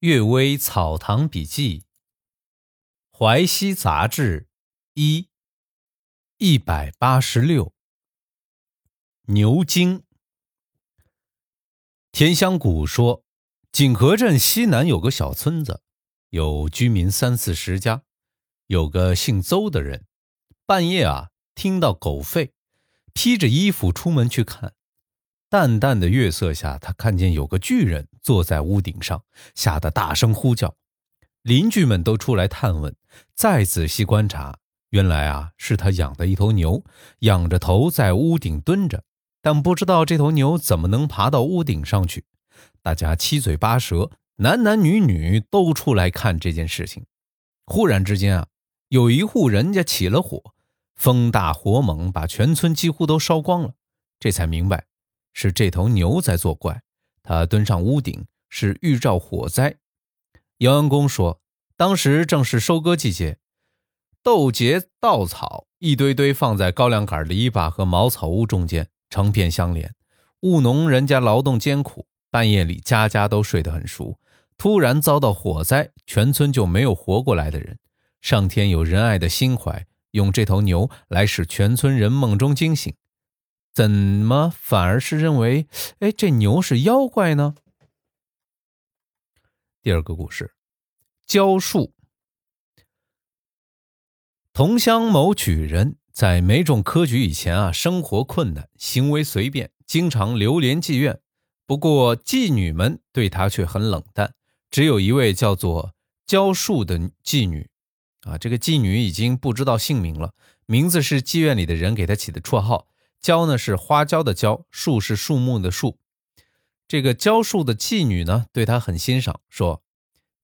阅微草堂笔记，淮西杂志一一百八十六。牛津。田香谷说，锦河镇西南有个小村子，有居民三四十家，有个姓邹的人，半夜啊听到狗吠，披着衣服出门去看。淡淡的月色下，他看见有个巨人坐在屋顶上，吓得大声呼叫。邻居们都出来探问，再仔细观察，原来啊是他养的一头牛，仰着头在屋顶蹲着，但不知道这头牛怎么能爬到屋顶上去。大家七嘴八舌，男男女女都出来看这件事情。忽然之间啊，有一户人家起了火，风大火猛，把全村几乎都烧光了。这才明白。是这头牛在作怪，它蹲上屋顶是预兆火灾。姚安公说，当时正是收割季节，豆秸稻草一堆堆放在高粱杆篱笆和茅草屋中间，成片相连。务农人家劳动艰苦，半夜里家家都睡得很熟，突然遭到火灾，全村就没有活过来的人。上天有仁爱的心怀，用这头牛来使全村人梦中惊醒。怎么反而是认为，哎，这牛是妖怪呢？第二个故事，教树。同乡某举人，在没中科举以前啊，生活困难，行为随便，经常流连妓院。不过妓女们对他却很冷淡，只有一位叫做教树的妓女。啊，这个妓女已经不知道姓名了，名字是妓院里的人给她起的绰号。娇呢是花椒的椒，树是树木的树。这个浇树的妓女呢，对他很欣赏，说：“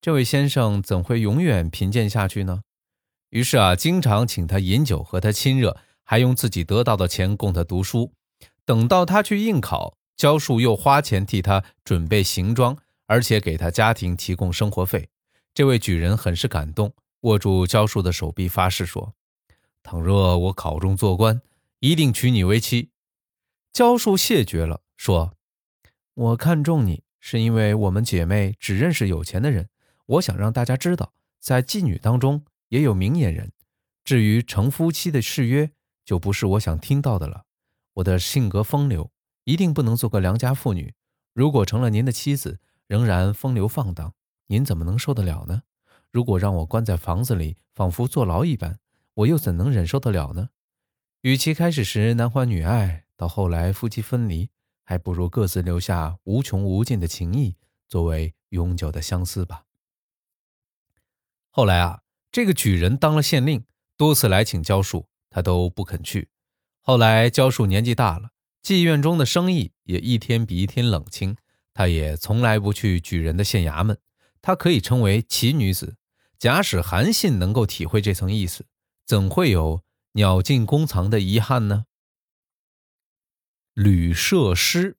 这位先生怎会永远贫贱下去呢？”于是啊，经常请他饮酒，和他亲热，还用自己得到的钱供他读书。等到他去应考，浇树又花钱替他准备行装，而且给他家庭提供生活费。这位举人很是感动，握住浇树的手臂，发誓说：“倘若我考中做官。”一定娶你为妻。焦树谢绝了，说：“我看中你，是因为我们姐妹只认识有钱的人。我想让大家知道，在妓女当中也有明眼人。至于成夫妻的誓约，就不是我想听到的了。我的性格风流，一定不能做个良家妇女。如果成了您的妻子，仍然风流放荡，您怎么能受得了呢？如果让我关在房子里，仿佛坐牢一般，我又怎能忍受得了呢？”与其开始时男欢女爱，到后来夫妻分离，还不如各自留下无穷无尽的情谊，作为永久的相思吧。后来啊，这个举人当了县令，多次来请教树，他都不肯去。后来教树年纪大了，妓院中的生意也一天比一天冷清，他也从来不去举人的县衙门。他可以称为奇女子。假使韩信能够体会这层意思，怎会有？鸟尽弓藏的遗憾呢？旅社诗。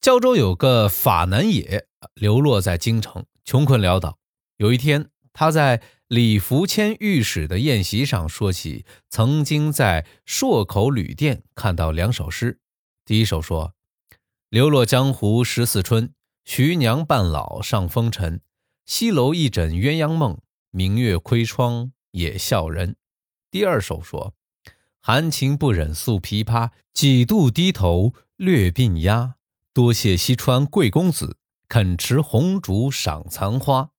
胶州有个法南野，流落在京城，穷困潦倒。有一天，他在李福谦御史的宴席上说起，曾经在朔口旅店看到两首诗。第一首说：“流落江湖十四春，徐娘半老上风尘。西楼一枕鸳鸯梦，明月窥窗也笑人。”第二首说：“含情不忍诉琵琶，几度低头略鬓鸦。多谢西川贵公子，肯持红烛赏残花。”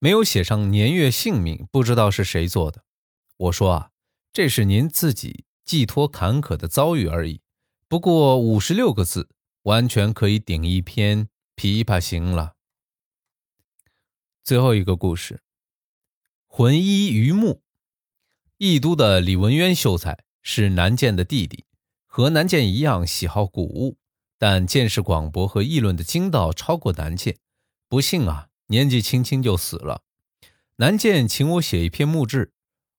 没有写上年月姓名，不知道是谁做的。我说啊，这是您自己寄托坎坷的遭遇而已。不过五十六个字，完全可以顶一篇《琵琶行》了。最后一个故事：浑衣渔牧。义都的李文渊秀才是南建的弟弟，和南建一样喜好古物，但见识广博和议论的精道超过南建。不幸啊，年纪轻轻就死了。南建请我写一篇墓志，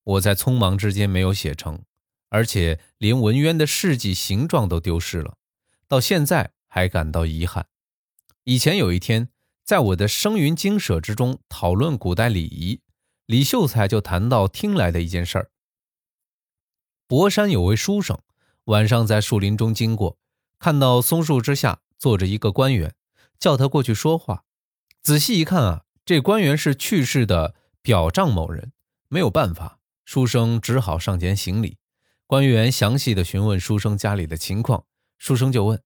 我在匆忙之间没有写成，而且连文渊的事迹形状都丢失了，到现在还感到遗憾。以前有一天，在我的声云经舍之中讨论古代礼仪，李秀才就谈到听来的一件事儿。博山有位书生，晚上在树林中经过，看到松树之下坐着一个官员，叫他过去说话。仔细一看啊，这官员是去世的表丈某人，没有办法，书生只好上前行礼。官员详细的询问书生家里的情况，书生就问：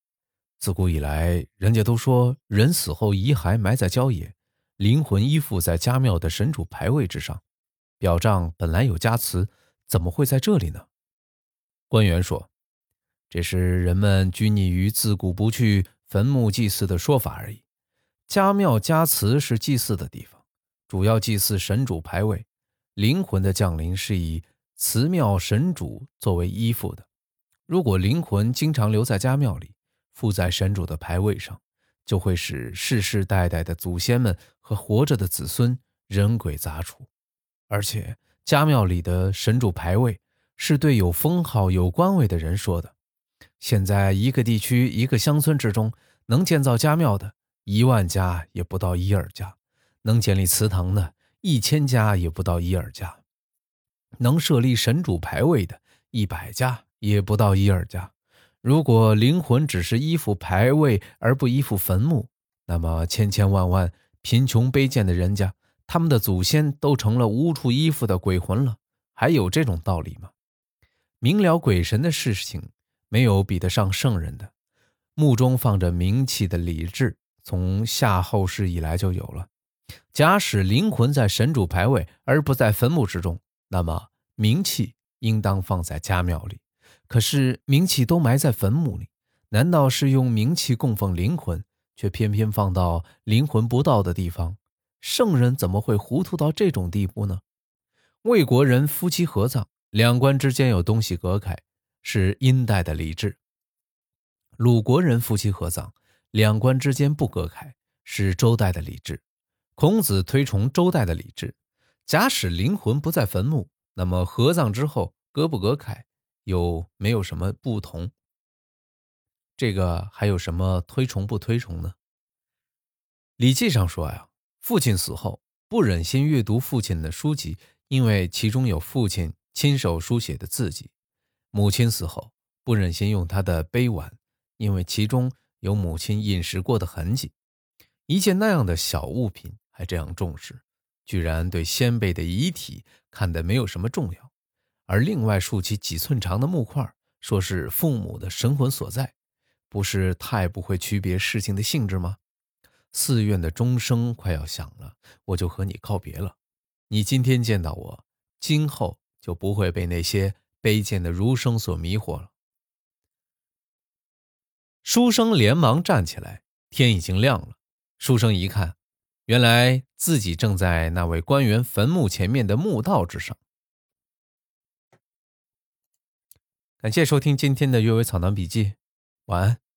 自古以来，人家都说人死后遗骸埋在郊野，灵魂依附在家庙的神主牌位之上。表丈本来有家祠，怎么会在这里呢？官员说：“这是人们拘泥于自古不去坟墓祭祀的说法而已。家庙家祠是祭祀的地方，主要祭祀神主牌位。灵魂的降临是以祠庙神主作为依附的。如果灵魂经常留在家庙里，附在神主的牌位上，就会使世世代代的祖先们和活着的子孙人鬼杂处。”而且家庙里的神主牌位是对有封号、有官位的人说的。现在一个地区、一个乡村之中，能建造家庙的一万家也不到一二家；能建立祠堂的一千家也不到一二家；能设立神主牌位的一百家也不到一二家。如果灵魂只是依附牌位而不依附坟墓，那么千千万万贫穷卑贱的人家。他们的祖先都成了无处依附的鬼魂了，还有这种道理吗？明了鬼神的事情，没有比得上圣人的。墓中放着冥器的礼制，从夏后氏以来就有了。假使灵魂在神主牌位而不在坟墓之中，那么冥器应当放在家庙里。可是冥器都埋在坟墓里，难道是用冥器供奉灵魂，却偏偏放到灵魂不到的地方？圣人怎么会糊涂到这种地步呢？魏国人夫妻合葬，两官之间有东西隔开，是殷代的礼制；鲁国人夫妻合葬，两官之间不隔开，是周代的礼制。孔子推崇周代的礼制。假使灵魂不在坟墓，那么合葬之后隔不隔开，有没有什么不同？这个还有什么推崇不推崇呢？《礼记》上说呀。父亲死后，不忍心阅读父亲的书籍，因为其中有父亲亲手书写的字迹；母亲死后，不忍心用他的杯碗，因为其中有母亲饮食过的痕迹。一件那样的小物品还这样重视，居然对先辈的遗体看得没有什么重要，而另外竖起几寸长的木块，说是父母的神魂所在，不是太不会区别事情的性质吗？寺院的钟声快要响了，我就和你告别了。你今天见到我，今后就不会被那些卑贱的儒生所迷惑了。书生连忙站起来，天已经亮了。书生一看，原来自己正在那位官员坟墓前面的墓道之上。感谢收听今天的《阅微草堂笔记》，晚安。